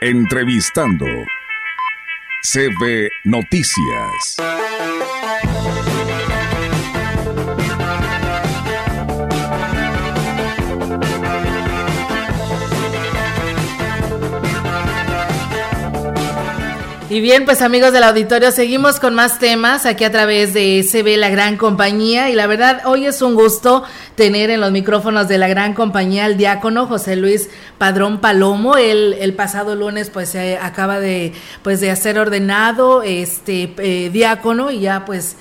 Entrevistando. CB Noticias. Y bien, pues amigos del auditorio, seguimos con más temas aquí a través de CB La Gran Compañía y la verdad hoy es un gusto tener en los micrófonos de la Gran Compañía el diácono José Luis Padrón Palomo. Él el pasado lunes pues se acaba de pues de hacer ordenado este eh, diácono y ya pues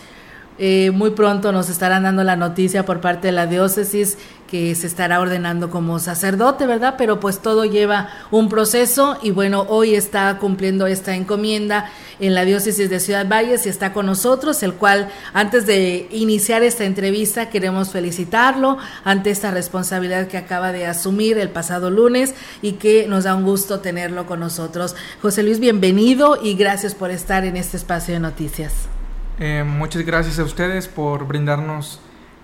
eh, muy pronto nos estarán dando la noticia por parte de la diócesis que se estará ordenando como sacerdote, ¿verdad? Pero pues todo lleva un proceso y bueno, hoy está cumpliendo esta encomienda en la diócesis de Ciudad Valles y está con nosotros, el cual antes de iniciar esta entrevista queremos felicitarlo ante esta responsabilidad que acaba de asumir el pasado lunes y que nos da un gusto tenerlo con nosotros. José Luis, bienvenido y gracias por estar en este espacio de noticias. Eh, muchas gracias a ustedes por brindarnos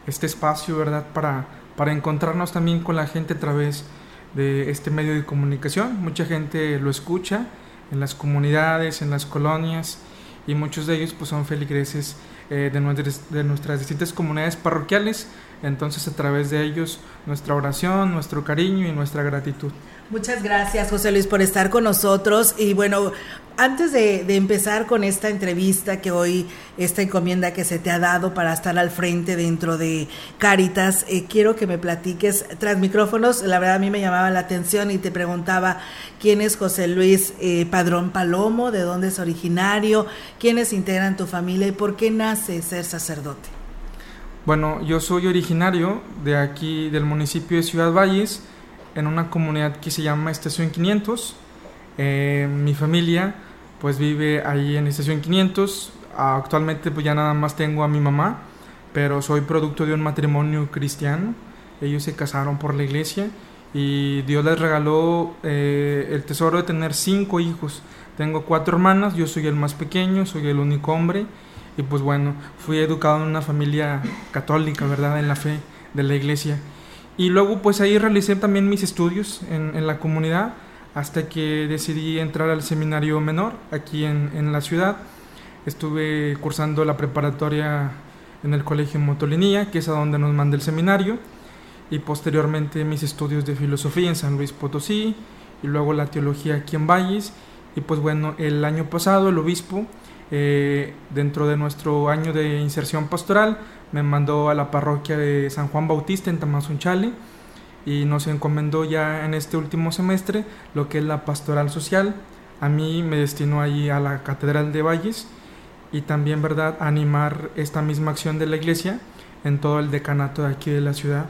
este espacio, ¿verdad? Para, para encontrarnos también con la gente a través de este medio de comunicación. Mucha gente lo escucha en las comunidades, en las colonias y muchos de ellos pues son feligreses eh, de, nuestras, de nuestras distintas comunidades parroquiales. Entonces a través de ellos nuestra oración, nuestro cariño y nuestra gratitud. Muchas gracias, José Luis, por estar con nosotros. Y bueno, antes de, empezar con esta entrevista que hoy, esta encomienda que se te ha dado para estar al frente dentro de Caritas, eh, quiero que me platiques tras micrófonos. La verdad a mí me llamaba la atención y te preguntaba quién es José Luis eh, Padrón Palomo, de dónde es originario, quiénes integran tu familia y por qué nace ser sacerdote. Bueno, yo soy originario de aquí, del municipio de Ciudad Valles en una comunidad que se llama Estación 500. Eh, mi familia pues vive ahí en Estación 500. Actualmente pues ya nada más tengo a mi mamá, pero soy producto de un matrimonio cristiano. Ellos se casaron por la iglesia y Dios les regaló eh, el tesoro de tener cinco hijos. Tengo cuatro hermanas, yo soy el más pequeño, soy el único hombre y pues bueno, fui educado en una familia católica, ¿verdad? En la fe de la iglesia. Y luego pues ahí realicé también mis estudios en la comunidad hasta que decidí entrar al seminario menor aquí en, en, la ciudad. Estuve cursando la preparatoria en el Colegio Motolinía, que es a donde nos manda el seminario, y posteriormente mis estudios de filosofía en San Luis Potosí, y luego la teología aquí en Valles. Y pues bueno, el año pasado el obispo, eh, dentro de nuestro año de inserción pastoral, me mandó a la parroquia de San Juan Bautista en Tamazunchale y nos encomendó ya en este último semestre lo que es la pastoral social. A mí me destinó allí a la Catedral de Valles y también, ¿verdad?, animar esta misma acción de la iglesia en todo el decanato de aquí de la ciudad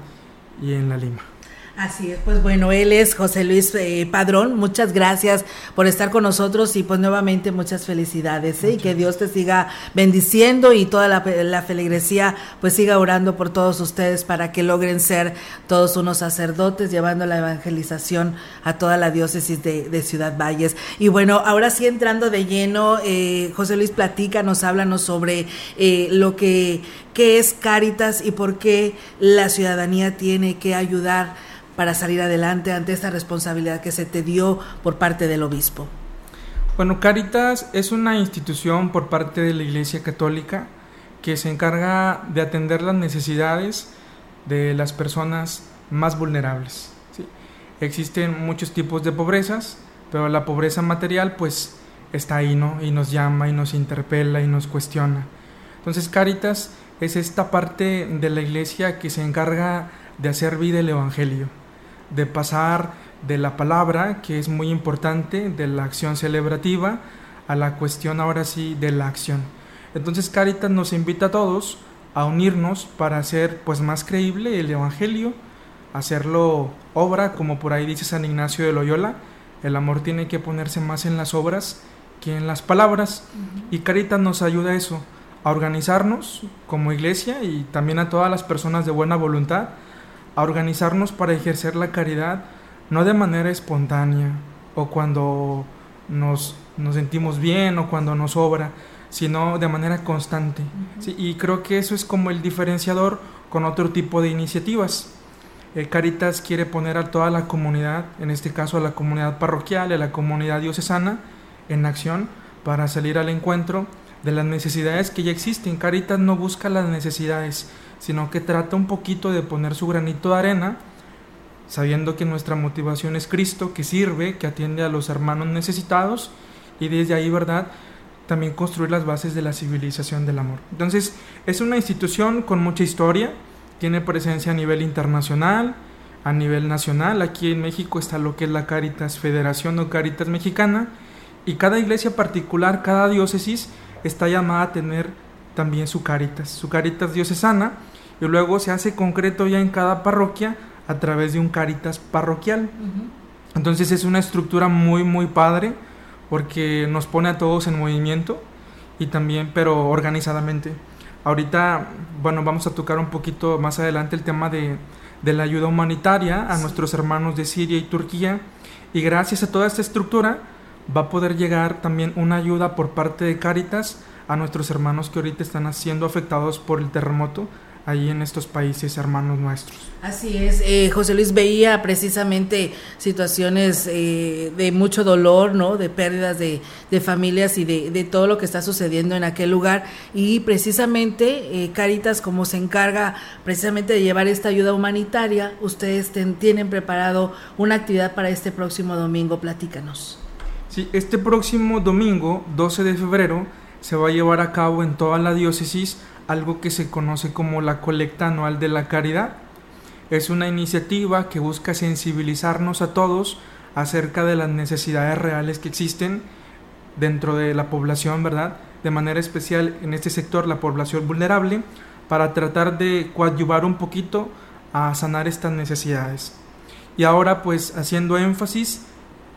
y en la Lima. Así es, pues bueno, él es José Luis eh, Padrón. Muchas gracias por estar con nosotros y pues nuevamente muchas felicidades ¿eh? y que Dios te siga bendiciendo y toda la, la, feligresía pues siga orando por todos ustedes para que logren ser todos unos sacerdotes llevando la evangelización a toda la diócesis de, de Ciudad Valles. Y bueno, ahora sí entrando de lleno, eh, José Luis platica, nos háblanos sobre eh, lo que, que es Cáritas y por qué la ciudadanía tiene que ayudar para salir adelante ante esta responsabilidad que se te dio por parte del obispo? Bueno, Caritas es una institución por parte de la Iglesia Católica que se encarga de atender las necesidades de las personas más vulnerables. Existen muchos tipos de pobrezas, pero la pobreza material pues está ahí, ¿no? Y nos llama y nos interpela y nos cuestiona. Entonces Caritas es esta parte de la iglesia que se encarga de hacer vida el Evangelio de pasar de la palabra, que es muy importante, de la acción celebrativa, a la cuestión ahora sí de la acción. Entonces Caritas nos invita a todos a unirnos para hacer pues más creíble el Evangelio, hacerlo obra, como por ahí dice San Ignacio de Loyola, el amor tiene que ponerse más en las obras que en las palabras, y Caritas nos ayuda a eso, a organizarnos como iglesia y también a todas las personas de buena voluntad, a organizarnos para ejercer la caridad no de manera espontánea o cuando nos, nos sentimos bien o cuando nos sobra, sino de manera constante. y creo que eso es como el diferenciador con otro tipo de iniciativas. eh, Caritas quiere poner a toda la comunidad, en este caso a la comunidad parroquial, a la comunidad diocesana, en acción para salir al encuentro de las necesidades que ya existen. Caritas no busca las necesidades, sino que trata un poquito de poner su granito de arena, sabiendo que nuestra motivación es Cristo, que sirve, que atiende a los hermanos necesitados, y desde ahí, ¿verdad? También construir las bases de la civilización del amor. Entonces, es una institución con mucha historia, tiene presencia a nivel internacional, a nivel nacional. Aquí en México está lo que es la Caritas Federación o Caritas Mexicana. Y cada iglesia particular, cada diócesis está llamada a tener también su Caritas, su Caritas diocesana. Y luego se hace concreto ya en cada parroquia a través de un Caritas parroquial. Entonces es una estructura muy, muy padre porque nos pone a todos en movimiento y también, pero organizadamente. Ahorita, bueno, vamos a tocar un poquito más adelante el tema de, la ayuda humanitaria a nuestros hermanos de Siria y Turquía. Y gracias a toda esta estructura va a poder llegar también una ayuda por parte de Cáritas a nuestros hermanos que ahorita están siendo afectados por el terremoto ahí en estos países hermanos nuestros. Así es, eh, José Luis veía precisamente situaciones eh, de mucho dolor, ¿no? De pérdidas de, familias y de, todo lo que está sucediendo en aquel lugar y precisamente eh, Caritas como se encarga precisamente de llevar esta ayuda humanitaria, ustedes tienen preparado una actividad para este próximo domingo, platícanos. Sí, este próximo domingo, 12 de febrero, se va a llevar a cabo en toda la diócesis algo que se conoce como la colecta anual de la caridad. Es una iniciativa que busca sensibilizarnos a todos acerca de las necesidades reales que existen dentro de la población, ¿verdad? De manera especial en este sector, la población vulnerable, para tratar de coadyuvar un poquito a sanar estas necesidades. Y ahora pues haciendo énfasis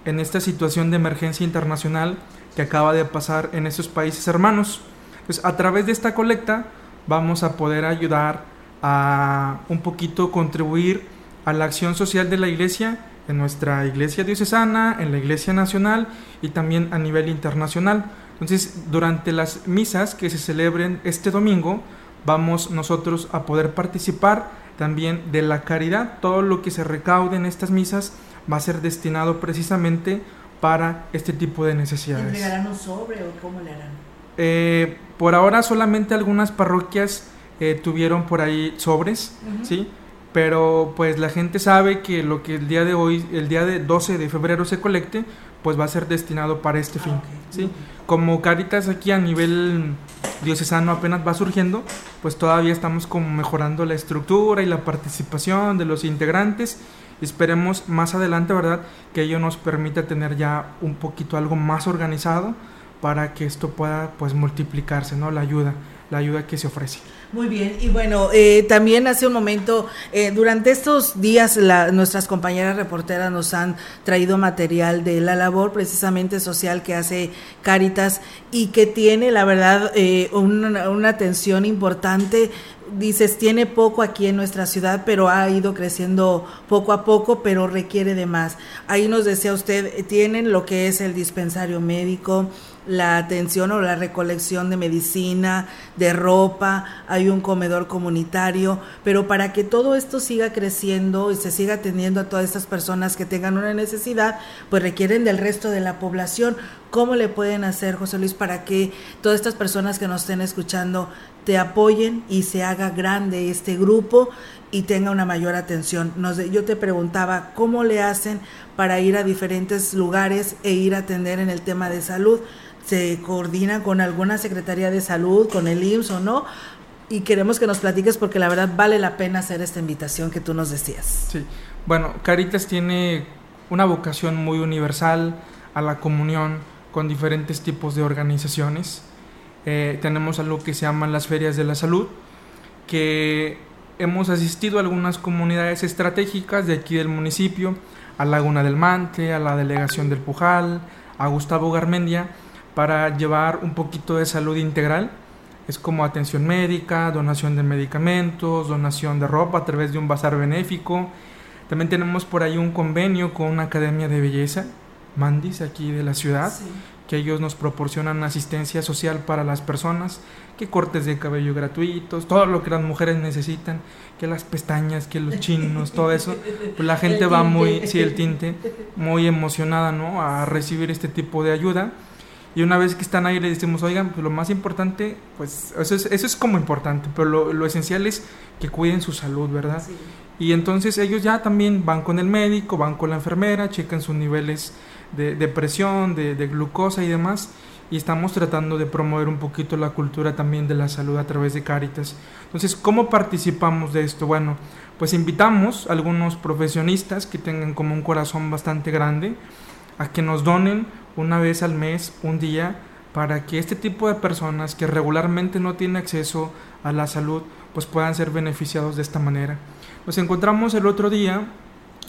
en esta situación de emergencia internacional que acaba de pasar en estos países hermanos. Pues a través de esta colecta vamos a poder ayudar a un poquito contribuir a la acción social de la iglesia en nuestra iglesia diocesana, en la iglesia nacional y también a nivel internacional. Entonces, durante las misas que se celebren este domingo, vamos nosotros a poder participar también de la caridad. Todo lo que se recaude en estas misas va a ser destinado precisamente para este tipo de necesidades. ¿Entregarán un sobre o cómo le harán? Eh, por ahora solamente algunas parroquias eh, tuvieron por ahí sobres, ¿sí? Pero pues la gente sabe que lo que el día de hoy, el día de 12 de febrero se colecte, pues va a ser destinado para este fin, ah, ¿sí? Como Caritas aquí a nivel diocesano apenas va surgiendo, pues todavía estamos como mejorando la estructura y la participación de los integrantes. Esperemos más adelante, ¿verdad? Que ello nos permita tener ya un poquito algo más organizado para que esto pueda pues multiplicarse, ¿no? La ayuda, la ayuda que se ofrece. Muy bien, y bueno, eh, también hace un momento, eh, durante estos días nuestras compañeras reporteras nos han traído material de la labor precisamente social que hace Caritas y que tiene, la verdad, eh, una, una atención importante dices, tiene poco aquí en nuestra ciudad, pero ha ido creciendo poco a poco, pero requiere de más. Ahí nos decía usted, tienen lo que es el dispensario médico, la atención o la recolección de medicina, de ropa, hay un comedor comunitario, pero para que todo esto siga creciendo y se siga atendiendo a todas estas personas que tengan una necesidad, pues requieren del resto de la población. ¿Cómo le pueden hacer, José Luis, para que todas estas personas que nos estén escuchando te apoyen y se haga grande este grupo y tenga una mayor atención? yo te preguntaba, ¿cómo le hacen para ir a diferentes lugares e ir a atender en el tema de salud? se coordina con alguna Secretaría de Salud, con el IMSS o no. Y queremos que nos platiques porque la verdad vale la pena hacer esta invitación que tú nos decías. Sí, bueno, Caritas tiene una vocación muy universal a la comunión con diferentes tipos de organizaciones. Eh, tenemos algo que se llaman las ferias de la salud, que hemos asistido a algunas comunidades estratégicas de aquí del municipio, a Laguna del Mante, a la delegación del Pujal, a Gustavo Garmendia, para llevar un poquito de salud integral. Es como atención médica, donación de medicamentos, donación de ropa a través de un bazar benéfico. También tenemos por ahí un convenio con una academia de belleza, Mandis, aquí de la ciudad, que ellos nos proporcionan asistencia social para las personas, que cortes de cabello gratuitos, todo lo que las mujeres necesitan, que las pestañas, que los chinos, todo eso, pues la gente va muy, sí, el tinte, muy emocionada, ¿no? A recibir este tipo de ayuda. Y una vez que están ahí le decimos, oigan, pues lo más importante, pues eso es, eso es como importante, pero lo, lo esencial es que cuiden su salud, ¿verdad? Y entonces ellos ya también van con el médico, van con la enfermera, checan sus niveles de, de presión, de, de, glucosa y demás. Y estamos tratando de promover un poquito la cultura también de la salud a través de Caritas. Entonces, ¿cómo participamos de esto? Bueno, pues invitamos a algunos profesionistas que tengan como un corazón bastante grande a que nos donen una vez al mes, un día, para que este tipo de personas que regularmente no tienen acceso a la salud, pues puedan ser beneficiados de esta manera. Nos encontramos el otro día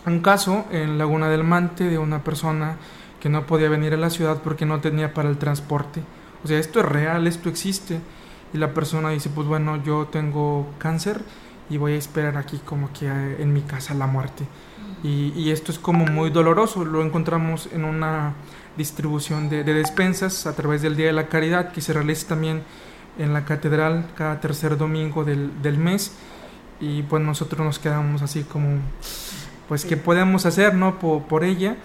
un caso en Laguna del Mante de una persona que no podía venir a la ciudad porque no tenía para el transporte. O sea, esto es real, esto existe. Y la persona dice, pues bueno, yo tengo cáncer y voy a esperar aquí como que en mi casa la muerte. Y, y esto es como muy doloroso. Lo encontramos en una distribución de, de, despensas a través del Día de la Caridad que se realiza también en la catedral cada tercer domingo del, del mes y pues nosotros nos quedamos así como pues qué podemos hacer no por, por, ella.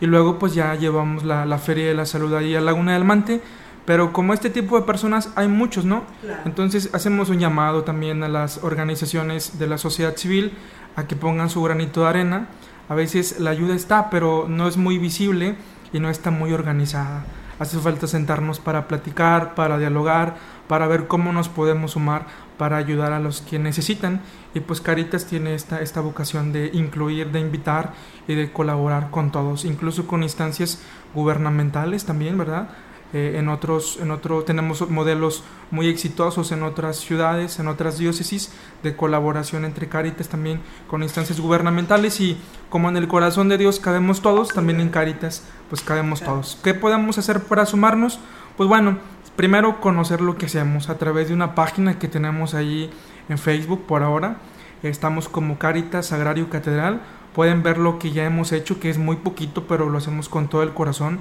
Y luego pues ya llevamos la, la, feria de la salud ahí a Laguna del Mante. Pero como este tipo de personas hay muchos no claro. entonces hacemos un llamado también a las organizaciones de la sociedad civil a que pongan su granito de arena. A veces la ayuda está pero no es muy visible y no está muy organizada. Hace falta sentarnos para platicar, para dialogar, para ver cómo nos podemos sumar para ayudar a los que necesitan. Y pues Caritas tiene esta, esta vocación de incluir, de invitar y de colaborar con todos, incluso con instancias gubernamentales también, ¿verdad? Eh, en otros, en otro, tenemos modelos muy exitosos en otras ciudades, en otras diócesis, de colaboración entre Caritas también con instancias gubernamentales y como en el corazón de Dios cabemos todos, también en Caritas pues cabemos todos. ¿Qué podemos hacer para sumarnos? Pues bueno, primero conocer lo que hacemos a través de una página que tenemos ahí en Facebook por ahora. Estamos como Caritas Agrario Catedral. Pueden ver lo que ya hemos hecho, que es muy poquito, pero lo hacemos con todo el corazón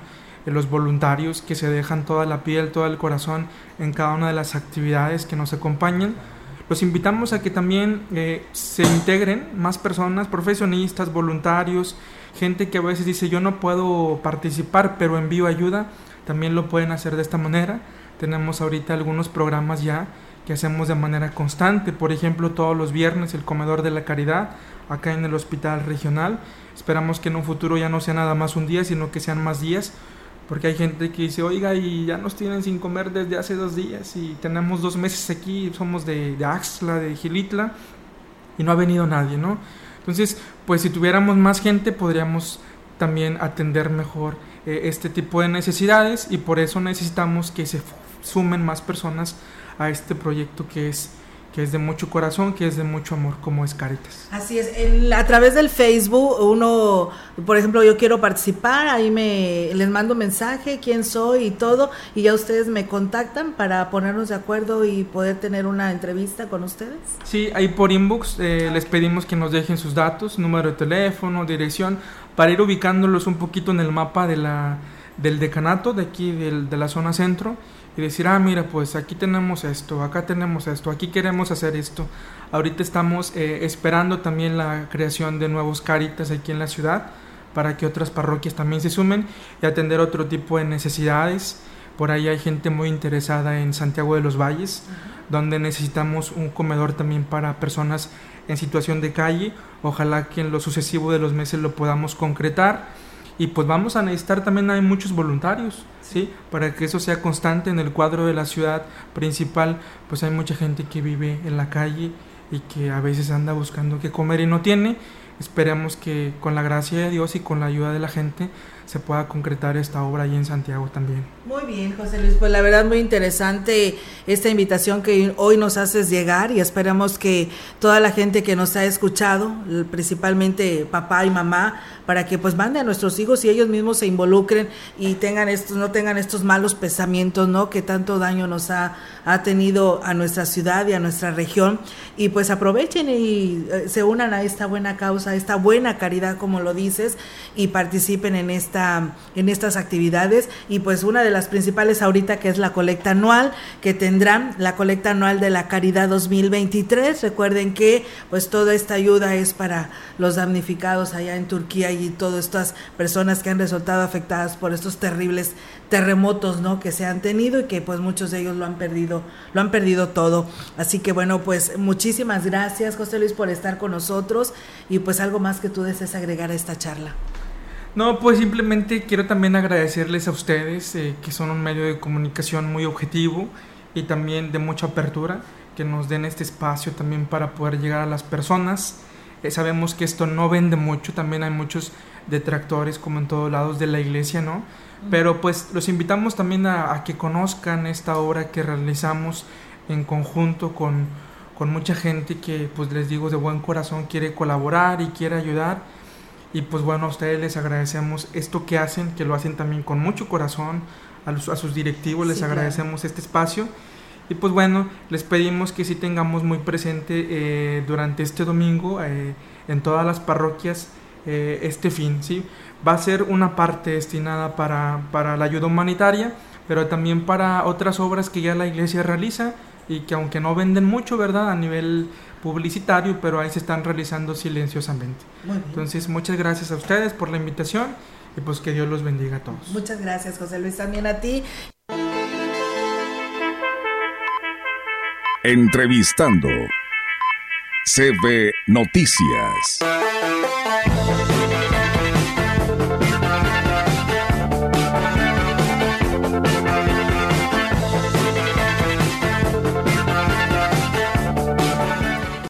los voluntarios que se dejan toda la piel, todo el corazón en cada una de las actividades que nos acompañan. Los invitamos a que también eh, se integren más personas, profesionistas, voluntarios, gente que a veces dice yo no puedo participar pero envío ayuda, también lo pueden hacer de esta manera. Tenemos ahorita algunos programas ya que hacemos de manera constante, por ejemplo todos los viernes el comedor de la caridad acá en el hospital regional. Esperamos que en un futuro ya no sea nada más un día, sino que sean más días porque hay gente que dice, oiga, y ya nos tienen sin comer desde hace dos días y tenemos dos meses aquí, somos de, de Axla, de Gilitla, y no ha venido nadie, ¿no? Entonces, pues si tuviéramos más gente, podríamos también atender mejor eh, este tipo de necesidades y por eso necesitamos que se sumen más personas a este proyecto que es que es de mucho corazón, que es de mucho amor, como es Caritas. Así es, en, a través del Facebook, uno, por ejemplo, yo quiero participar, ahí me les mando mensaje, quién soy y todo, y ya ustedes me contactan para ponernos de acuerdo y poder tener una entrevista con ustedes. Sí, ahí por inbox eh, les pedimos que nos dejen sus datos, número de teléfono, dirección, para ir ubicándolos un poquito en el mapa de la, del decanato, de aquí, del, de la zona centro y decir, ah, mira, pues aquí tenemos esto, acá tenemos esto, aquí queremos hacer esto. Ahorita estamos eh, esperando también la creación de nuevos caritas aquí en la ciudad para que otras parroquias también se sumen y atender otro tipo de necesidades. Por ahí hay gente muy interesada en Santiago de los Valles, uh -huh. donde necesitamos un comedor también para personas en situación de calle. Ojalá que en lo sucesivo de los meses lo podamos concretar y pues vamos a necesitar también hay muchos voluntarios, ¿sí? Para que eso sea constante en el cuadro de la ciudad principal, pues hay mucha gente que vive en la calle y que a veces anda buscando qué comer y no tiene. Esperemos que con la gracia de Dios y con la ayuda de la gente se pueda concretar esta obra ahí en Santiago también. Muy bien, José Luis, pues la verdad muy interesante esta invitación que hoy nos haces llegar y esperamos que toda la gente que nos ha escuchado, principalmente papá y mamá, para que pues manden a nuestros hijos y ellos mismos se involucren y tengan estos, no tengan estos malos pensamientos, ¿no? Que tanto daño nos ha, ha tenido a nuestra ciudad y a nuestra región y pues aprovechen y se unan a esta buena causa, a esta buena caridad, como lo dices, y participen en esta en estas actividades y pues una de las principales ahorita que es la colecta anual que tendrán la colecta anual de la Caridad 2023. Recuerden que pues toda esta ayuda es para los damnificados allá en Turquía y todas estas personas que han resultado afectadas por estos terribles terremotos, ¿no? que se han tenido y que pues muchos de ellos lo han perdido, lo han perdido todo. Así que bueno, pues muchísimas gracias, José Luis, por estar con nosotros y pues algo más que tú desees agregar a esta charla. No, pues simplemente quiero también agradecerles a ustedes eh, que son un medio de comunicación muy objetivo y también de mucha apertura, que nos den este espacio también para poder llegar a las personas. Eh, sabemos que esto no vende mucho, también hay muchos detractores como en todos lados de la iglesia, ¿no? Pero pues los invitamos también a, que conozcan esta obra que realizamos en conjunto con, con mucha gente que pues les digo de buen corazón quiere colaborar y quiere ayudar y pues bueno, a ustedes les agradecemos esto que hacen, que lo hacen también con mucho corazón, a, a sus directivos les agradecemos este espacio. Y pues bueno, les pedimos que sí tengamos muy presente eh, durante este domingo eh, en todas las parroquias eh, este fin, ¿sí? Va a ser una parte destinada para, para la ayuda humanitaria, pero también para otras obras que ya la iglesia realiza y que aunque no venden mucho, ¿verdad? A nivel publicitario, pero ahí se están realizando silenciosamente. Entonces, muchas gracias a ustedes por la invitación y pues que Dios los bendiga a todos. Muchas gracias, José Luis, también a ti. Entrevistando CB Noticias.